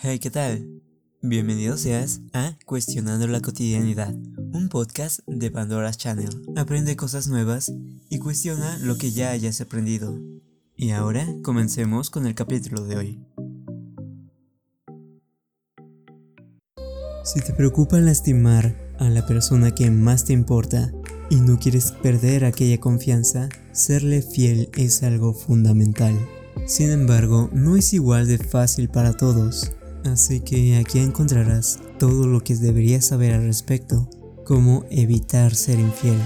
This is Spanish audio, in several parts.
Hey, ¿qué tal? Bienvenido seas a Cuestionando la Cotidianidad, un podcast de Pandora's Channel. Aprende cosas nuevas y cuestiona lo que ya hayas aprendido. Y ahora comencemos con el capítulo de hoy. Si te preocupa lastimar a la persona que más te importa y no quieres perder aquella confianza, serle fiel es algo fundamental. Sin embargo, no es igual de fácil para todos. Así que aquí encontrarás todo lo que deberías saber al respecto, cómo evitar ser infiel.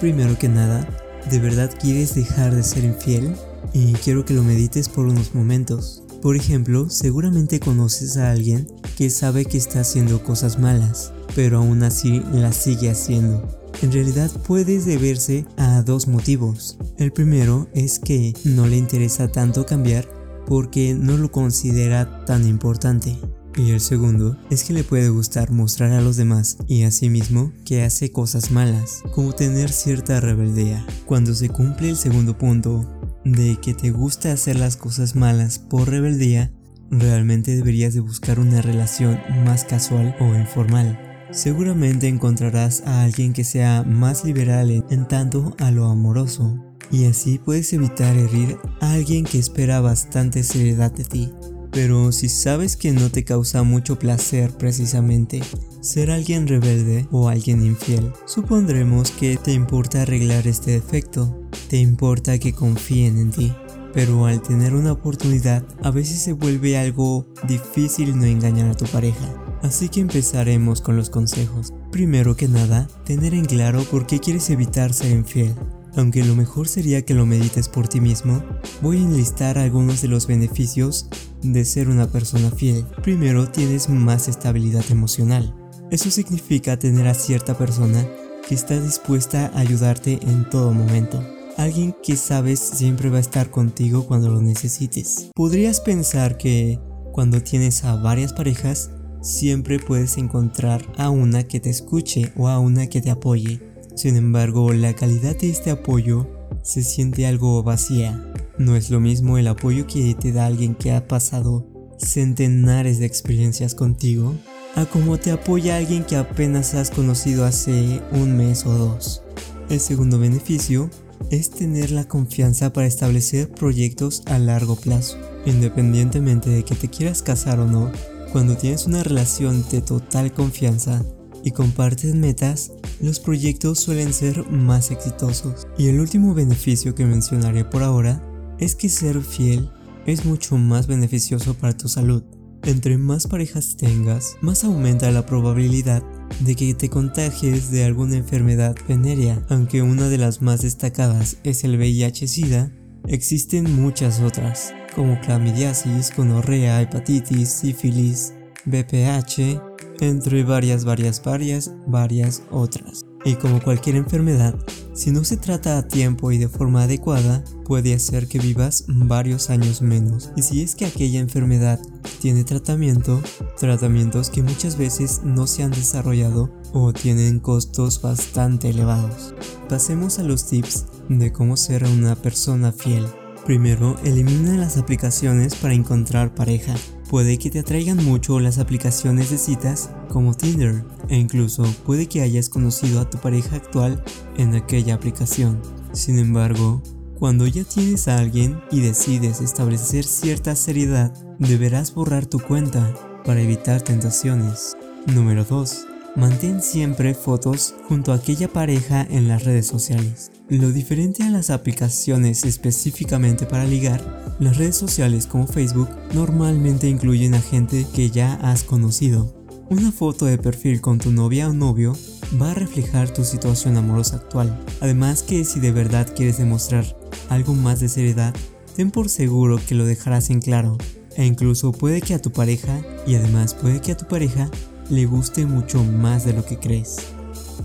Primero que nada, ¿de verdad quieres dejar de ser infiel? Y quiero que lo medites por unos momentos. Por ejemplo, seguramente conoces a alguien que sabe que está haciendo cosas malas, pero aún así las sigue haciendo. En realidad puede deberse a dos motivos. El primero es que no le interesa tanto cambiar porque no lo considera tan importante. Y el segundo es que le puede gustar mostrar a los demás y a sí mismo que hace cosas malas, como tener cierta rebeldía. Cuando se cumple el segundo punto, de que te gusta hacer las cosas malas por rebeldía, realmente deberías de buscar una relación más casual o informal. Seguramente encontrarás a alguien que sea más liberal en tanto a lo amoroso, y así puedes evitar herir a alguien que espera bastante seriedad de ti. Pero si sabes que no te causa mucho placer precisamente ser alguien rebelde o alguien infiel, supondremos que te importa arreglar este defecto, te importa que confíen en ti. Pero al tener una oportunidad, a veces se vuelve algo difícil no engañar a tu pareja. Así que empezaremos con los consejos. Primero que nada, tener en claro por qué quieres evitar ser infiel. Aunque lo mejor sería que lo medites por ti mismo, voy a enlistar algunos de los beneficios de ser una persona fiel. Primero, tienes más estabilidad emocional. Eso significa tener a cierta persona que está dispuesta a ayudarte en todo momento. Alguien que sabes siempre va a estar contigo cuando lo necesites. Podrías pensar que cuando tienes a varias parejas, siempre puedes encontrar a una que te escuche o a una que te apoye. Sin embargo, la calidad de este apoyo se siente algo vacía. No es lo mismo el apoyo que te da alguien que ha pasado centenares de experiencias contigo a como te apoya alguien que apenas has conocido hace un mes o dos. El segundo beneficio es tener la confianza para establecer proyectos a largo plazo. Independientemente de que te quieras casar o no, cuando tienes una relación de total confianza y compartes metas, los proyectos suelen ser más exitosos. Y el último beneficio que mencionaré por ahora es que ser fiel es mucho más beneficioso para tu salud. Entre más parejas tengas, más aumenta la probabilidad de que te contagies de alguna enfermedad venérea. Aunque una de las más destacadas es el VIH-Sida, existen muchas otras, como clamidiasis, gonorrea, hepatitis, sífilis, BPH, entre varias, varias, varias, varias otras. Y como cualquier enfermedad, si no se trata a tiempo y de forma adecuada, puede hacer que vivas varios años menos. Y si es que aquella enfermedad tiene tratamiento, tratamientos que muchas veces no se han desarrollado o tienen costos bastante elevados. Pasemos a los tips de cómo ser una persona fiel. Primero, elimina las aplicaciones para encontrar pareja. Puede que te atraigan mucho las aplicaciones de citas como Tinder e incluso puede que hayas conocido a tu pareja actual en aquella aplicación. Sin embargo, cuando ya tienes a alguien y decides establecer cierta seriedad, deberás borrar tu cuenta para evitar tentaciones. Número 2. Mantén siempre fotos junto a aquella pareja en las redes sociales. Lo diferente a las aplicaciones específicamente para ligar, las redes sociales como Facebook normalmente incluyen a gente que ya has conocido. Una foto de perfil con tu novia o novio va a reflejar tu situación amorosa actual. Además que si de verdad quieres demostrar algo más de seriedad, ten por seguro que lo dejarás en claro. E incluso puede que a tu pareja, y además puede que a tu pareja, le guste mucho más de lo que crees.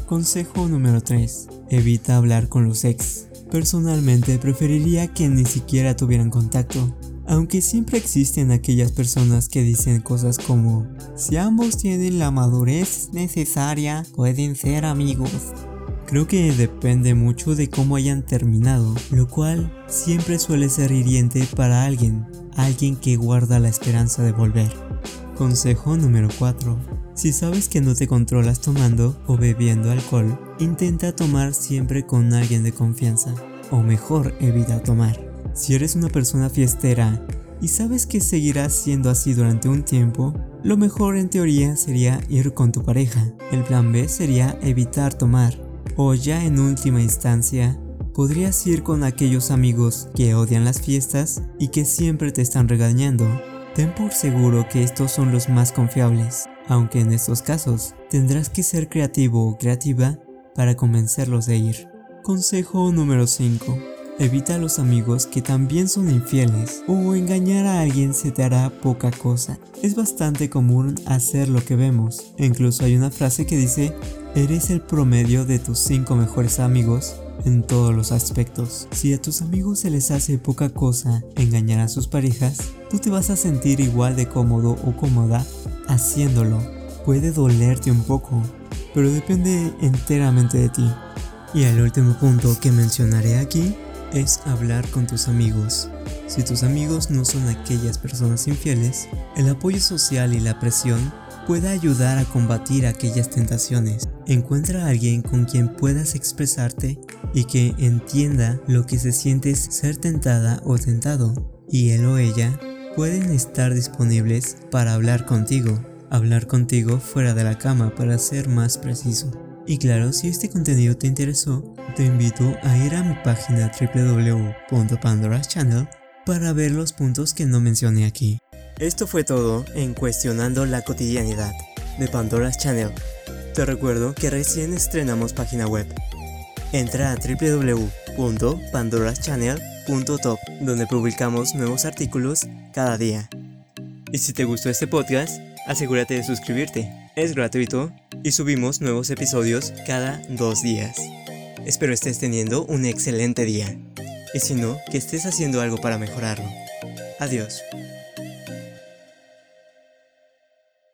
Consejo número 3. Evita hablar con los ex. Personalmente preferiría que ni siquiera tuvieran contacto, aunque siempre existen aquellas personas que dicen cosas como, si ambos tienen la madurez necesaria, pueden ser amigos. Creo que depende mucho de cómo hayan terminado, lo cual siempre suele ser hiriente para alguien, alguien que guarda la esperanza de volver. Consejo número 4. Si sabes que no te controlas tomando o bebiendo alcohol, intenta tomar siempre con alguien de confianza, o mejor, evita tomar. Si eres una persona fiestera y sabes que seguirás siendo así durante un tiempo, lo mejor en teoría sería ir con tu pareja. El plan B sería evitar tomar. O ya en última instancia, podrías ir con aquellos amigos que odian las fiestas y que siempre te están regañando. Ten por seguro que estos son los más confiables, aunque en estos casos tendrás que ser creativo o creativa para convencerlos de ir. Consejo número 5. Evita a los amigos que también son infieles o engañar a alguien se te hará poca cosa. Es bastante común hacer lo que vemos. incluso hay una frase que dice, eres el promedio de tus 5 mejores amigos en todos los aspectos. Si a tus amigos se les hace poca cosa engañar a sus parejas, tú te vas a sentir igual de cómodo o cómoda haciéndolo. Puede dolerte un poco, pero depende enteramente de ti. Y el último punto que mencionaré aquí es hablar con tus amigos. Si tus amigos no son aquellas personas infieles, el apoyo social y la presión puede ayudar a combatir aquellas tentaciones. Encuentra a alguien con quien puedas expresarte y que entienda lo que se siente ser tentada o tentado, y él o ella pueden estar disponibles para hablar contigo, hablar contigo fuera de la cama para ser más preciso. Y claro, si este contenido te interesó, te invito a ir a mi página www.pandoraschannel para ver los puntos que no mencioné aquí. Esto fue todo en Cuestionando la Cotidianidad de Pandora's Channel. Te recuerdo que recién estrenamos página web. Entra a donde publicamos nuevos artículos cada día. Y si te gustó este podcast, asegúrate de suscribirte. Es gratuito y subimos nuevos episodios cada dos días. Espero estés teniendo un excelente día. Y si no, que estés haciendo algo para mejorarlo. Adiós.